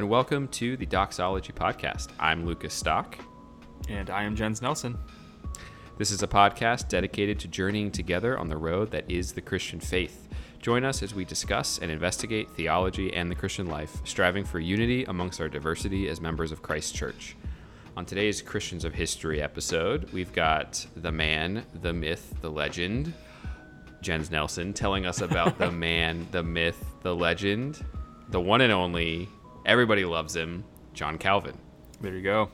and welcome to the Doxology Podcast. I'm Lucas Stock. And I am Jens Nelson. This is a podcast dedicated to journeying together on the road that is the Christian faith. Join us as we discuss and investigate theology and the Christian life, striving for unity amongst our diversity as members of Christ Church. On today's Christians of History episode, we've got the man, the myth, the legend, Jens Nelson, telling us about the man, the myth, the legend, the one and only, everybody loves him, John Calvin. There you go.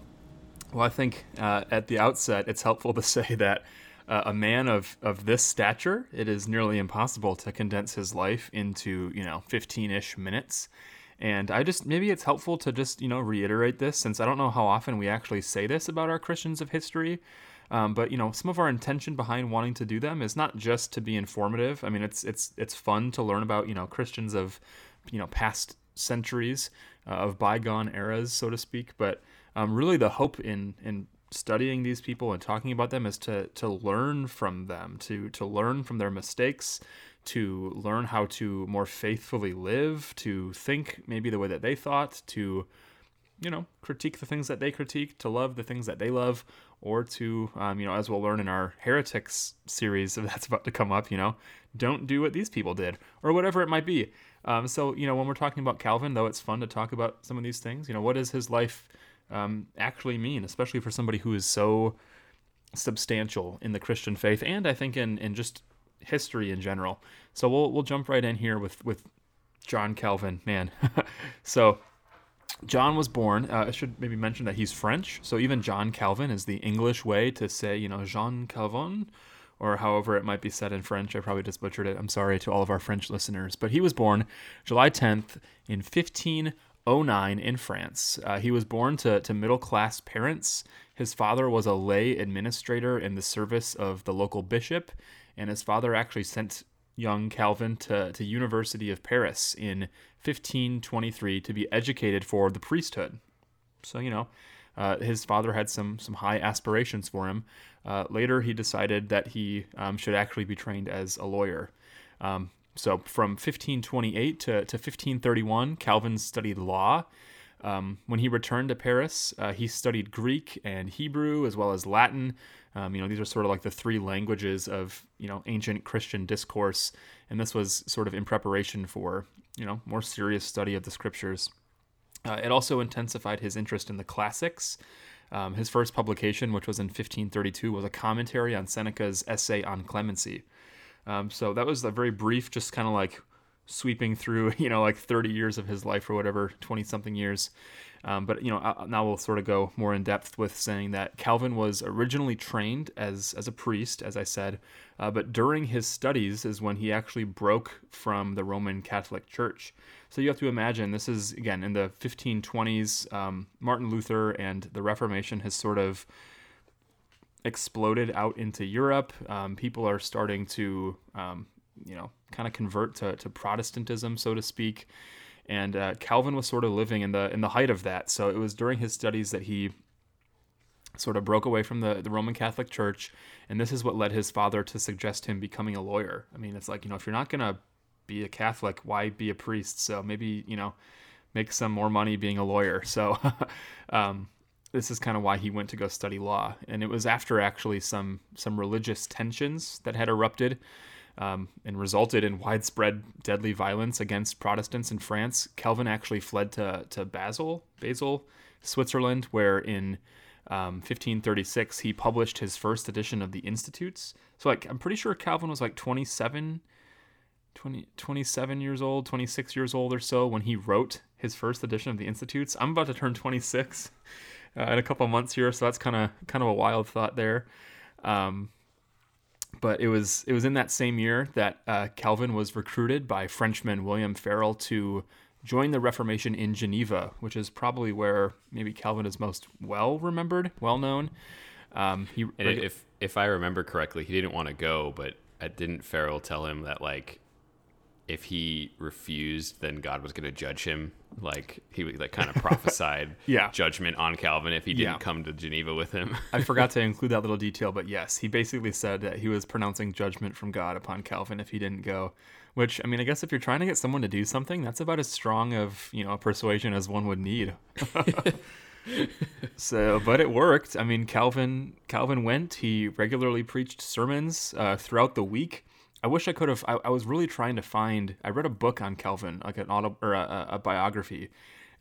Well, I think uh, at the outset, it's helpful to say that uh, a man of, of this stature, it is nearly impossible to condense his life into, you know, 15 ish minutes. And I just, maybe it's helpful to just, you know, reiterate this since I don't know how often we actually say this about our Christians of history. Um, but you know, some of our intention behind wanting to do them is not just to be informative. I mean, it's it's it's fun to learn about you know Christians of you know past centuries uh, of bygone eras, so to speak. But um, really, the hope in in studying these people and talking about them is to to learn from them, to to learn from their mistakes, to learn how to more faithfully live, to think maybe the way that they thought, to you know critique the things that they critique, to love the things that they love, or to, um, you know, as we'll learn in our heretics series that's about to come up, you know, don't do what these people did, or whatever it might be. Um, so, you know, when we're talking about Calvin, though, it's fun to talk about some of these things. You know, what does his life um, actually mean, especially for somebody who is so substantial in the Christian faith, and I think in in just history in general. So we'll we'll jump right in here with with John Calvin, man. so John was born. Uh, I should maybe mention that he's French, so even John Calvin is the English way to say, you know, Jean Calvin, or however it might be said in French. I probably just butchered it. I'm sorry to all of our French listeners. But he was born July 10th in 1509 in France. Uh, he was born to, to middle class parents. His father was a lay administrator in the service of the local bishop, and his father actually sent young Calvin to, to University of Paris in 1523 to be educated for the priesthood. So, you know, uh, his father had some some high aspirations for him. Uh, later, he decided that he um, should actually be trained as a lawyer. Um, so, from 1528 to, to 1531, Calvin studied law. Um, when he returned to Paris, uh, he studied Greek and Hebrew as well as Latin. Um, you know, these are sort of like the three languages of you know ancient Christian discourse, and this was sort of in preparation for you know more serious study of the scriptures. Uh, it also intensified his interest in the classics. Um, his first publication, which was in 1532, was a commentary on Seneca's essay on clemency. Um, so that was a very brief, just kind of like sweeping through, you know, like 30 years of his life or whatever, 20 something years. Um, but you know, now we'll sort of go more in depth with saying that Calvin was originally trained as as a priest, as I said, uh, but during his studies is when he actually broke from the Roman Catholic Church. So you have to imagine this is again in the 1520s. Um, Martin Luther and the Reformation has sort of exploded out into Europe. Um, people are starting to, um, you know, kind of convert to, to Protestantism, so to speak and uh, Calvin was sort of living in the in the height of that. So it was during his studies that he sort of broke away from the, the Roman Catholic Church, and this is what led his father to suggest him becoming a lawyer. I mean, it's like you know, if you're not gonna be a Catholic, why be a priest? So maybe you know, make some more money being a lawyer. So. um, this is kind of why he went to go study law, and it was after actually some some religious tensions that had erupted um, and resulted in widespread deadly violence against Protestants in France. Calvin actually fled to, to Basel, Basel, Switzerland, where in um, 1536 he published his first edition of the Institutes. So like I'm pretty sure Calvin was like 27, 20, 27 years old, 26 years old or so when he wrote his first edition of the Institutes. I'm about to turn 26 uh, in a couple months here, so that's kind of kind of a wild thought there. Um, but it was it was in that same year that uh, Calvin was recruited by Frenchman William Farel to join the Reformation in Geneva, which is probably where maybe Calvin is most well remembered, well known. Um, he and if if I remember correctly, he didn't want to go, but didn't Farel tell him that like if he refused, then God was going to judge him. Like he like kind of prophesied Yeah. judgment on Calvin if he didn't Yeah. come to Geneva with him. I forgot to include that little detail, but yes, he basically said that he was pronouncing judgment from God upon Calvin if he didn't go. Which I mean, I guess if you're trying to get someone to do something, that's about as strong of you know a persuasion as one would need. so, but it worked. I mean, Calvin Calvin went. He regularly preached sermons uh, throughout the week. I wish I could have. I, I was really trying to find. I read a book on Calvin, like an auto or a, a biography,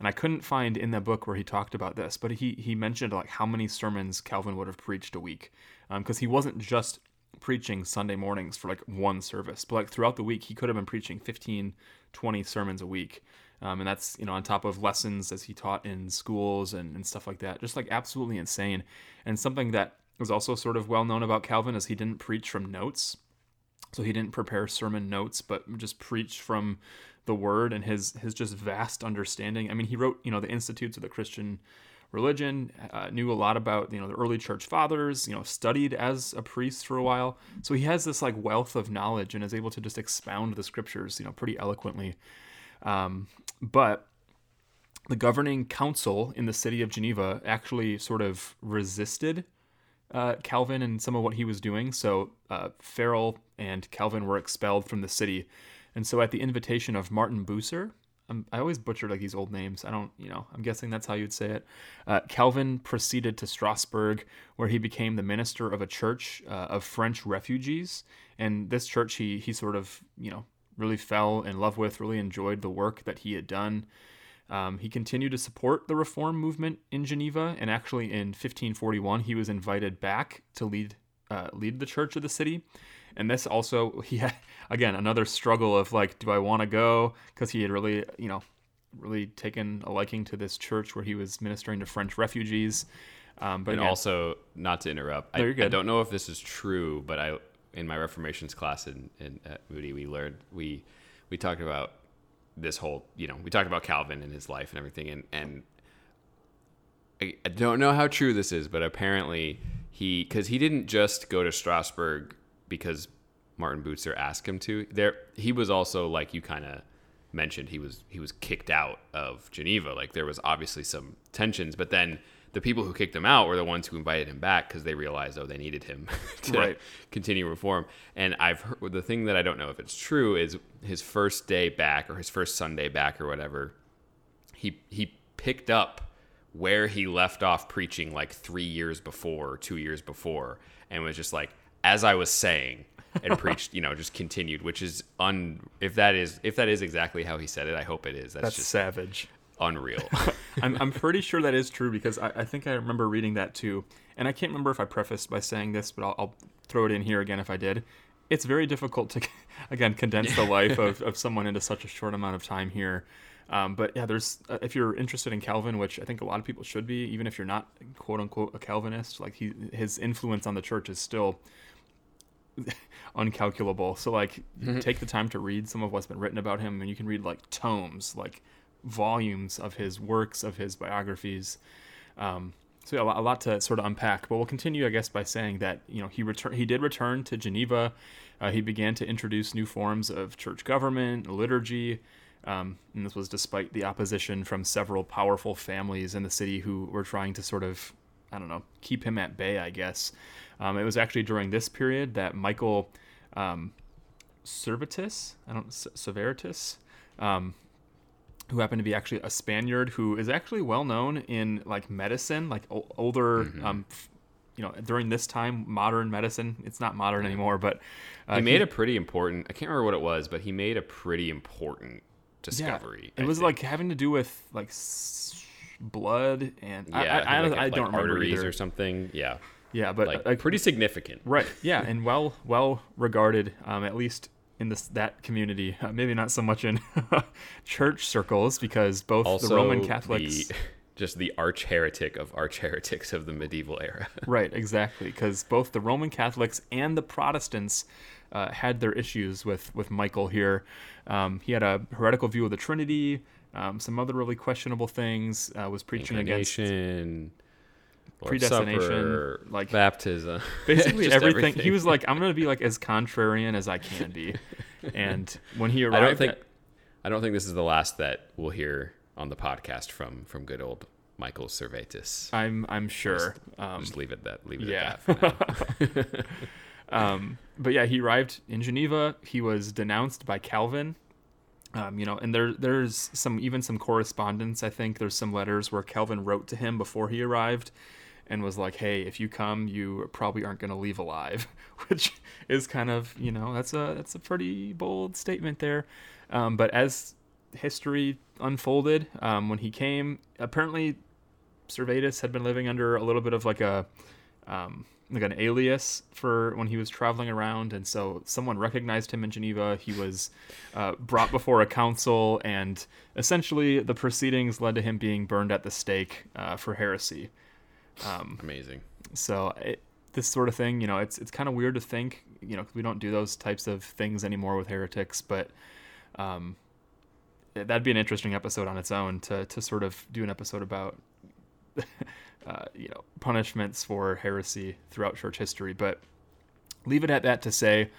and I couldn't find in that book where he talked about this. But he he mentioned like how many sermons Calvin would have preached a week, because he wasn't just preaching Sunday mornings for like one service, but like throughout the week he could have been preaching 15, 20 sermons a week. Um, and that's you know on top of lessons as he taught in schools and, and stuff like that just like absolutely insane and something that was also sort of well known about calvin is he didn't preach from notes so he didn't prepare sermon notes but just preached from the word and his his just vast understanding. I mean he wrote you know the institutes of the christian religion uh, knew a lot about you know the early church fathers you know studied as a priest for a while. So he has this like wealth of knowledge and is able to just expound the scriptures you know pretty eloquently. Um, but the governing council in the city of Geneva actually sort of resisted uh, Calvin and some of what he was doing. So uh, Farel and Calvin were expelled from the city. And so, at the invitation of Martin Bucer, I'm, I always butcher like these old names. I don't, you know, I'm guessing that's how you'd say it. Uh, Calvin proceeded to Strasbourg, where he became the minister of a church uh, of French refugees. And this church, he he sort of, you know, really fell in love with, really enjoyed the work that he had done. Um, he continued to support the reform movement in Geneva, and actually in 1541 he was invited back to lead uh, lead the church of the city. And this also he had again another struggle of like, do I want to go? Because he had really you know really taken a liking to this church where he was ministering to French refugees. Um, but and again, also, not to interrupt, I, I don't know if this is true, but I in my Reformations class in, in at Moody, we learned we we talked about this whole you know we talked about Calvin and his life and everything, and and I, I don't know how true this is, but apparently he because he didn't just go to Strasbourg because Martin Butzer asked him to. There, he was also like you kind of mentioned he was he was kicked out of Geneva. Like there was obviously some tensions, but then the people who kicked him out were the ones who invited him back because they realized oh they needed him to Right. continue reform. And I've heard the thing that I don't know if it's true is his first day back or his first Sunday back or whatever. He he picked up where he left off preaching like three years before, two years before, and was just like as I was saying and preached, you know, just continued, which is un. If that is if that is exactly how he said it, I hope it is. That's, that's just savage. unreal. I'm, I'm pretty sure that is true because I, I think I remember reading that too. And I can't remember if I prefaced by saying this, but I'll, I'll throw it in here again if I did. It's very difficult to, again, condense the life of, of someone into such a short amount of time here. Um, but yeah, there's, uh, if you're interested in Calvin, which I think a lot of people should be, even if you're not quote unquote a Calvinist, like he, his influence on the church is still uncalculable. So like take the time to read some of what's been written about him and you can read like tomes, like volumes of his works, of his biographies. Um, so yeah, a lot, a lot to sort of unpack, but we'll continue, I guess, by saying that you know he return he did return to Geneva. Uh, he began to introduce new forms of church government, liturgy, um, and this was despite the opposition from several powerful families in the city who were trying to sort of, I don't know, keep him at bay. I guess um, it was actually during this period that Michael um, Servetus, I don't S- Severitus, um, who happened to be actually a Spaniard who is actually well known in like medicine, like o- older, Mm-hmm. um, you know, during this time, modern medicine. It's not modern anymore, but uh, he made a pretty important. I can't remember what it was, but he made a pretty important discovery. It I was think. like having to do with like s- blood and I- yeah, I, I, like, I don't remember arteries either. or something. Yeah, Yeah, but like, like pretty significant. right, yeah, and well well regarded, um, at least in this that community. Uh, maybe not so much in church circles because both Also, the Roman Catholics. the- just the arch heretic of arch heretics of the medieval era. Right, exactly, because both the Roman Catholics and the Protestants uh, had their issues with with Michael here. Um, he had a heretical view of the Trinity, um, some other really questionable things. Uh, was preaching against predestination, Supper, like- baptism, basically Just everything. He was like, I'm gonna be like as contrarian as I can be, And when he arrived, I don't think at- I don't think this is the last that we'll hear on the podcast from from good old Michael Servetus. I'm I'm sure. Um, Just leave it that leave it yeah. at that um, but yeah, he arrived in Geneva. He was denounced by Calvin. Um, you know, and there there's some even some correspondence. I think there's some letters where Calvin wrote to him before he arrived, and was like, "Hey, if you come, you probably aren't going to leave alive," which is kind of you know that's a that's a pretty bold statement there. Um, but as history unfolded, um, when he came, apparently Servetus had been living under a little bit of like a um, like an alias for when he was traveling around, and so someone recognized him in Geneva. He was uh, brought before a council, and essentially the proceedings led to him being burned at the stake uh, for heresy. Um, Amazing. so it, this sort of thing, you know, it's it's kind of weird to think, you know, 'cause we don't do those types of things anymore with heretics, but um, that'd be an interesting episode on its own to to sort of do an episode about uh, you know punishments for heresy throughout church history. But leave it at that to say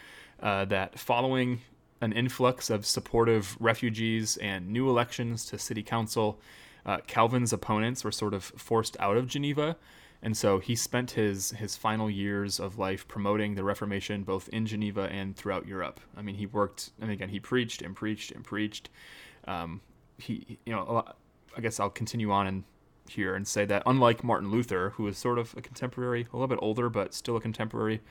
uh, that following an influx of supportive refugees and new elections to city council, uh, Calvin's opponents were sort of forced out of Geneva. And so he spent his, his final years of life promoting the Reformation both in Geneva and throughout Europe. I mean, he worked, and again, he preached and preached and preached. Um, he, you know, lot, I guess I'll continue on and here and say that unlike Martin Luther, who was sort of a contemporary, a little bit older, but still a contemporary,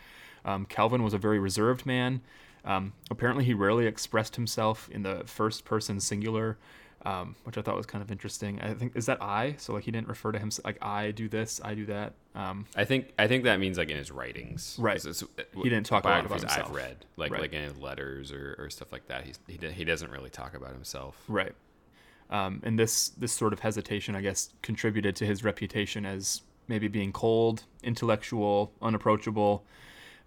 um, Calvin was a very reserved man. Um, apparently, he rarely expressed himself in the first person singular, um, which I thought was kind of interesting. I think is that I, so like he didn't refer to himself like I do this, I do that. Um, I think I think that means like in his writings, Right. It's- it's- He didn't talk about himself. I've read, like Right. like in his letters or, or stuff like that. He's, he he doesn't really talk about himself. Right. Um, and this this sort of hesitation, I guess, contributed to his reputation as maybe being cold, intellectual, unapproachable.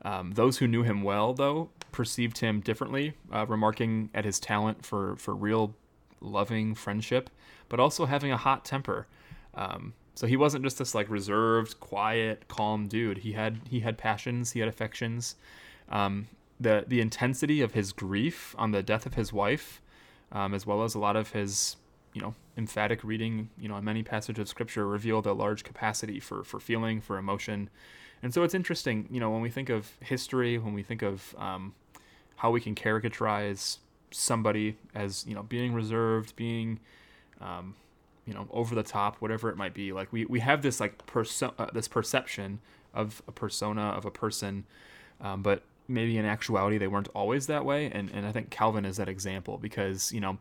Um, those who knew him well, though, perceived him differently, uh, remarking at his talent for for real loving friendship, but also having a hot temper. Um, so he wasn't just this like reserved, quiet, calm dude. He had he had passions, he had affections. Um, the the intensity of his grief on the death of his wife, um, as well as a lot of his you know emphatic reading, you know, on many passages of scripture revealed a large capacity for for feeling, for emotion. And so it's interesting, you know, when we think of history, when we think of um, how we can caricaturize somebody as you know being reserved, being um, you know over the top, whatever it might be. Like we, we have this like perso- uh, this perception of a persona of a person, um, but maybe in actuality they weren't always that way. And and I think Calvin is that example because you know.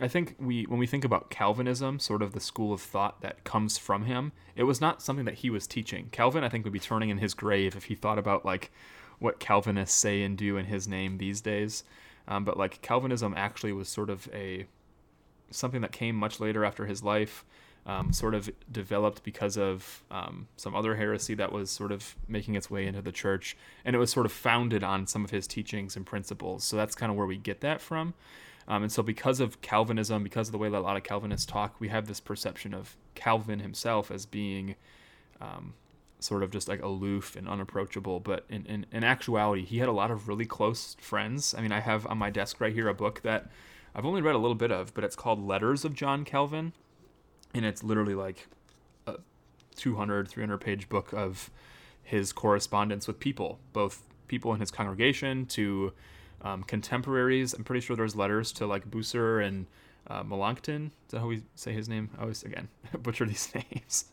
I think we when we think about Calvinism, sort of the school of thought that comes from him, it was not something that he was teaching. Calvin, I think, would be turning in his grave if he thought about like what Calvinists say and do in his name these days. Um, but like Calvinism actually was sort of a something that came much later after his life, um, sort of developed because of um, some other heresy that was sort of making its way into the church, and it was sort of founded on some of his teachings and principles. So that's kind of where we get that from. Um, and so, because of Calvinism, because of the way that a lot of Calvinists talk, we have this perception of Calvin himself as being um, sort of just like aloof and unapproachable. But in, in, in actuality, he had a lot of really close friends. I mean, I have on my desk right here a book that I've only read a little bit of, but it's called Letters of John Calvin. And it's literally like a 200, 300 page book of his correspondence with people, both people in his congregation to um, contemporaries. I'm pretty sure there's letters to like Bucer and uh, Melanchthon. Is that how we say his name? I always again butcher these names.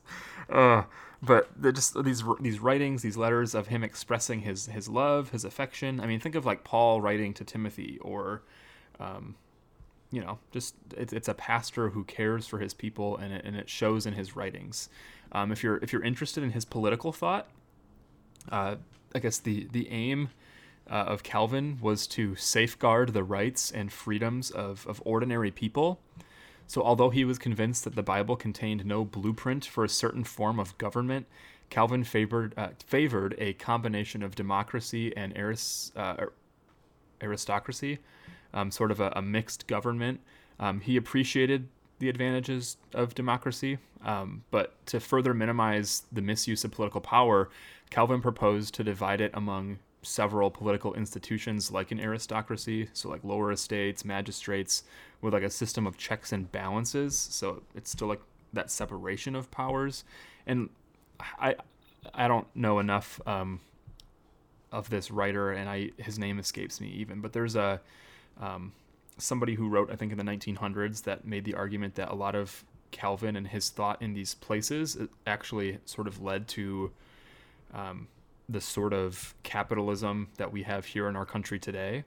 Uh, but just these these writings, these letters of him expressing his his love, his affection. I mean, think of like Paul writing to Timothy, or um, you know, just it's, it's a pastor who cares for his people, and it, and it shows in his writings. Um, if you're if you're interested in his political thought, uh, I guess the the aim uh, of Calvin was to safeguard the rights and freedoms of, of ordinary people. So, although he was convinced that the Bible contained no blueprint for a certain form of government, Calvin favored uh, favored a combination of democracy and aris- uh, aristocracy, um, sort of a, a mixed government. Um, he appreciated the advantages of democracy, um, but to further minimize the misuse of political power, Calvin proposed to divide it among several political institutions like an aristocracy, so like lower estates, magistrates, with like a system of checks and balances. So it's still like that separation of powers. And I I don't know enough um, of this writer, and I his name escapes me even. But there's a um, somebody who wrote I think in the 1900s that made the argument that a lot of Calvin and his thought in these places actually sort of led to um, the sort of capitalism that we have here in our country today.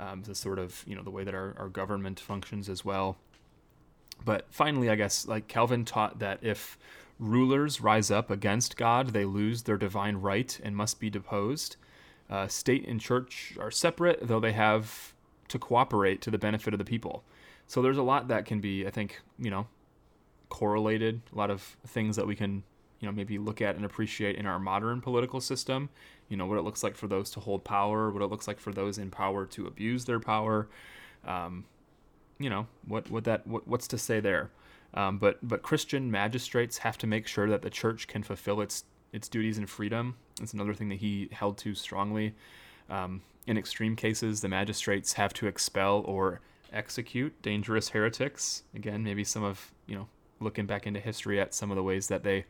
Um, the sort of you know the way that our, our government functions as well. But finally, I guess like Calvin taught that if rulers rise up against God, they lose their divine right and must be deposed. Uh, state and church are separate, though they have to cooperate to the benefit of the people. So there's a lot that can be, I think, you know, correlated. A lot of things that we can you know maybe look at and appreciate in our modern political system you know what it looks like for those to hold power what it looks like for those in power to abuse their power um, you know what what that what, what's to say there. Um, but but christian magistrates have to make sure that the church can fulfill its its duties and freedom. That's another thing that he held to strongly. Um, in extreme cases the magistrates have to expel or execute dangerous heretics. Again maybe some of you know looking back into history at some of the ways that they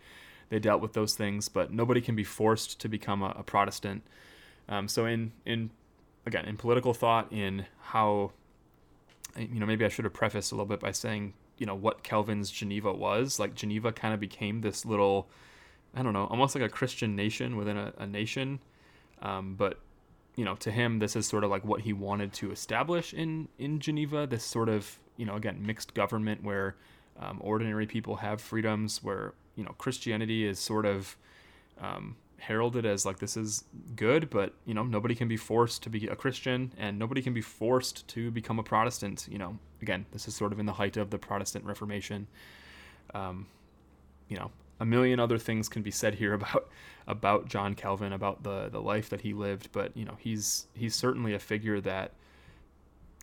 they dealt with those things, but nobody can be forced to become a, a Protestant. Um, so in in again in political thought, in how you know maybe I should have prefaced a little bit by saying you know what Calvin's Geneva was. Like Geneva kind of became this little I don't know almost like a Christian nation within a, a nation, um, but you know to him this is sort of like what he wanted to establish in in Geneva. This sort of you know again mixed government where um, ordinary people have freedoms where you know Christianity is sort of um, heralded as like this is good, but you know nobody can be forced to be a Christian, and nobody can be forced to become a Protestant. You know, again, this is sort of in the height of the Protestant Reformation. Um, you know, a million other things can be said here about about John Calvin, about the the life that he lived, but you know, he's he's certainly a figure that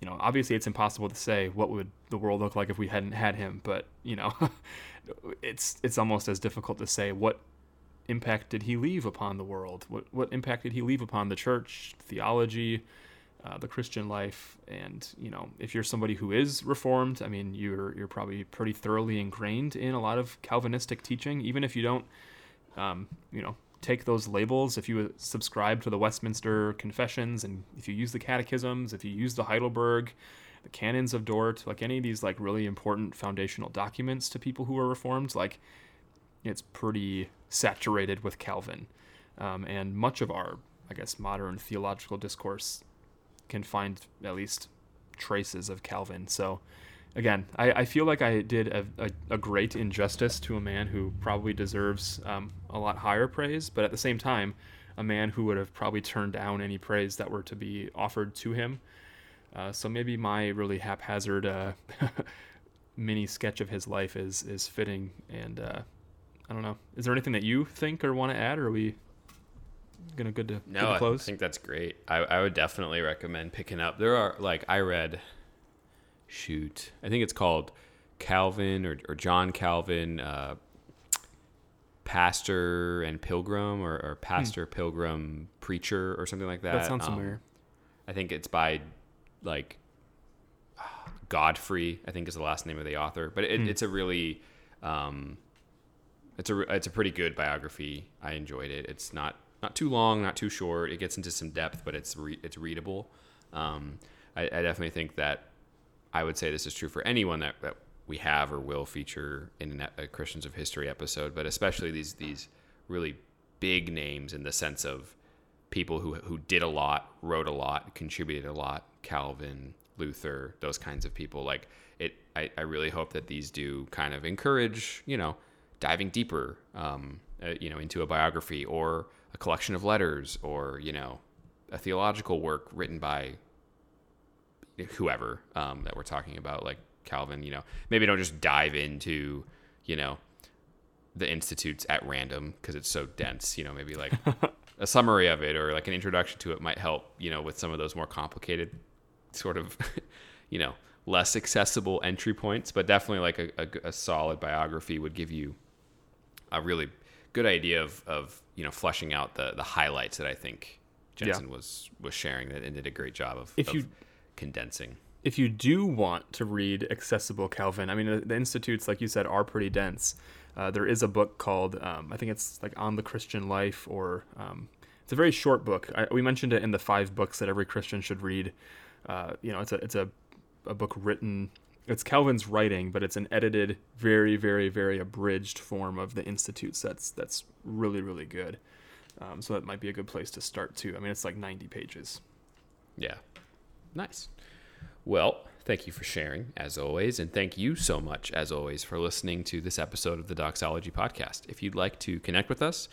you know, obviously it's impossible to say what would the world look like if we hadn't had him, but you know, it's it's almost as difficult to say what impact did he leave upon the world? What what impact did he leave upon the church, theology, uh, the Christian life? And you know, if you're somebody who is reformed, I mean, you're you're probably pretty thoroughly ingrained in a lot of Calvinistic teaching, even if you don't, um, you know, take those labels. If you subscribe to the Westminster Confessions, and if you use the Catechisms, if you use the Heidelberg the canons of Dort, like any of these like really important foundational documents to people who are reformed, like it's pretty saturated with Calvin. Um, and much of our, I guess, modern theological discourse can find at least traces of Calvin. So, again, I, I feel like I did a, a, a, great injustice to a man who probably deserves um, a lot higher praise, but at the same time, a man who would have probably turned down any praise that were to be offered to him. Uh, so maybe my really haphazard uh, mini sketch of his life is is fitting. And uh, I don't know. Is there anything that you think or want to add, or are we gonna good to no? Good to close? I think that's great. I, I would definitely recommend picking up. There are like I read, shoot, I think it's called Calvin or, or John Calvin. Uh, pastor and pilgrim or, or hmm. pastor hmm. pilgrim preacher or something like that that sounds um, familiar i think it's by like Godfrey, I think is the last name of the author, but it, mm. it's a really, um, it's a it's a pretty good biography. I enjoyed it. It's not not too long, not too short. It gets into some depth, but it's re- it's readable. Um, I, I, definitely think that I would say this is true for anyone that, that we have or will feature in a Christians of History episode, but especially these these really big names in the sense of people who who did a lot, wrote a lot, contributed a lot. Calvin, Luther, those kinds of people. Like it, I, I really hope that these do kind of encourage, you know, diving deeper, um, uh, you know, into a biography or a collection of letters or you know, a theological work written by whoever um, that we're talking about, like Calvin. You know, maybe don't just dive into, you know, the institutes at random because it's so dense. You know, maybe like a summary of it or like an introduction to it might help, you know, with some of those more complicated sort of, you know, less accessible entry points, but definitely like a, a, a, solid biography would give you a really good idea of, of, you know, fleshing out the, the highlights that I think Jensen yeah. was was sharing that and did a great job of, if of you, condensing. If you do want to read accessible Calvin, I mean the, the institutes, like you said, are pretty dense. Uh, there is a book called um, I think it's like On the Christian Life, or um, it's a very short book. I, we mentioned it in the five books that every Christian should read. Uh, you know, it's a it's a, a book written it's Calvin's writing, but it's an edited, very, very, very abridged form of the Institutes. That's that's really, really good. Um, so that might be a good place to start too. I mean, it's like 90 pages. Yeah, nice. Well, thank you for sharing as always, and thank you so much as always for listening to this episode of the Doxology Podcast. If you'd like to connect with us,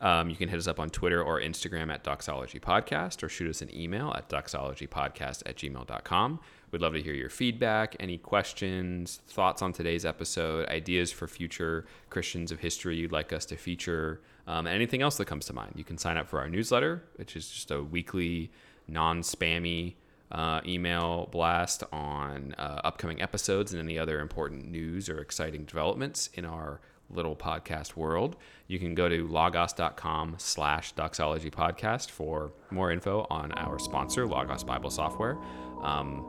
um, you can hit us up on Twitter or Instagram at Doxology Podcast or shoot us an email at doxologypodcast at gmail.com. We'd love to hear your feedback, any questions, thoughts on today's episode, ideas for future Christians of history you'd like us to feature, um, anything else that comes to mind. You can sign up for our newsletter, which is just a weekly, non spammy uh, email blast on uh, upcoming episodes and any other important news or exciting developments in our little podcast world. You can go to logos.com slash doxology podcast for more info on our sponsor, Logos Bible Software. Um,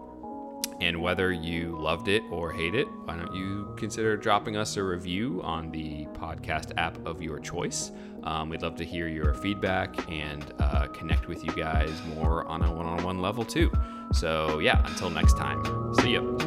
and whether you loved it or hate it, why don't you consider dropping us a review on the podcast app of your choice? Um, we'd love to hear your feedback and uh, connect with you guys more on a one on one level, too. So, yeah, until next time, see you.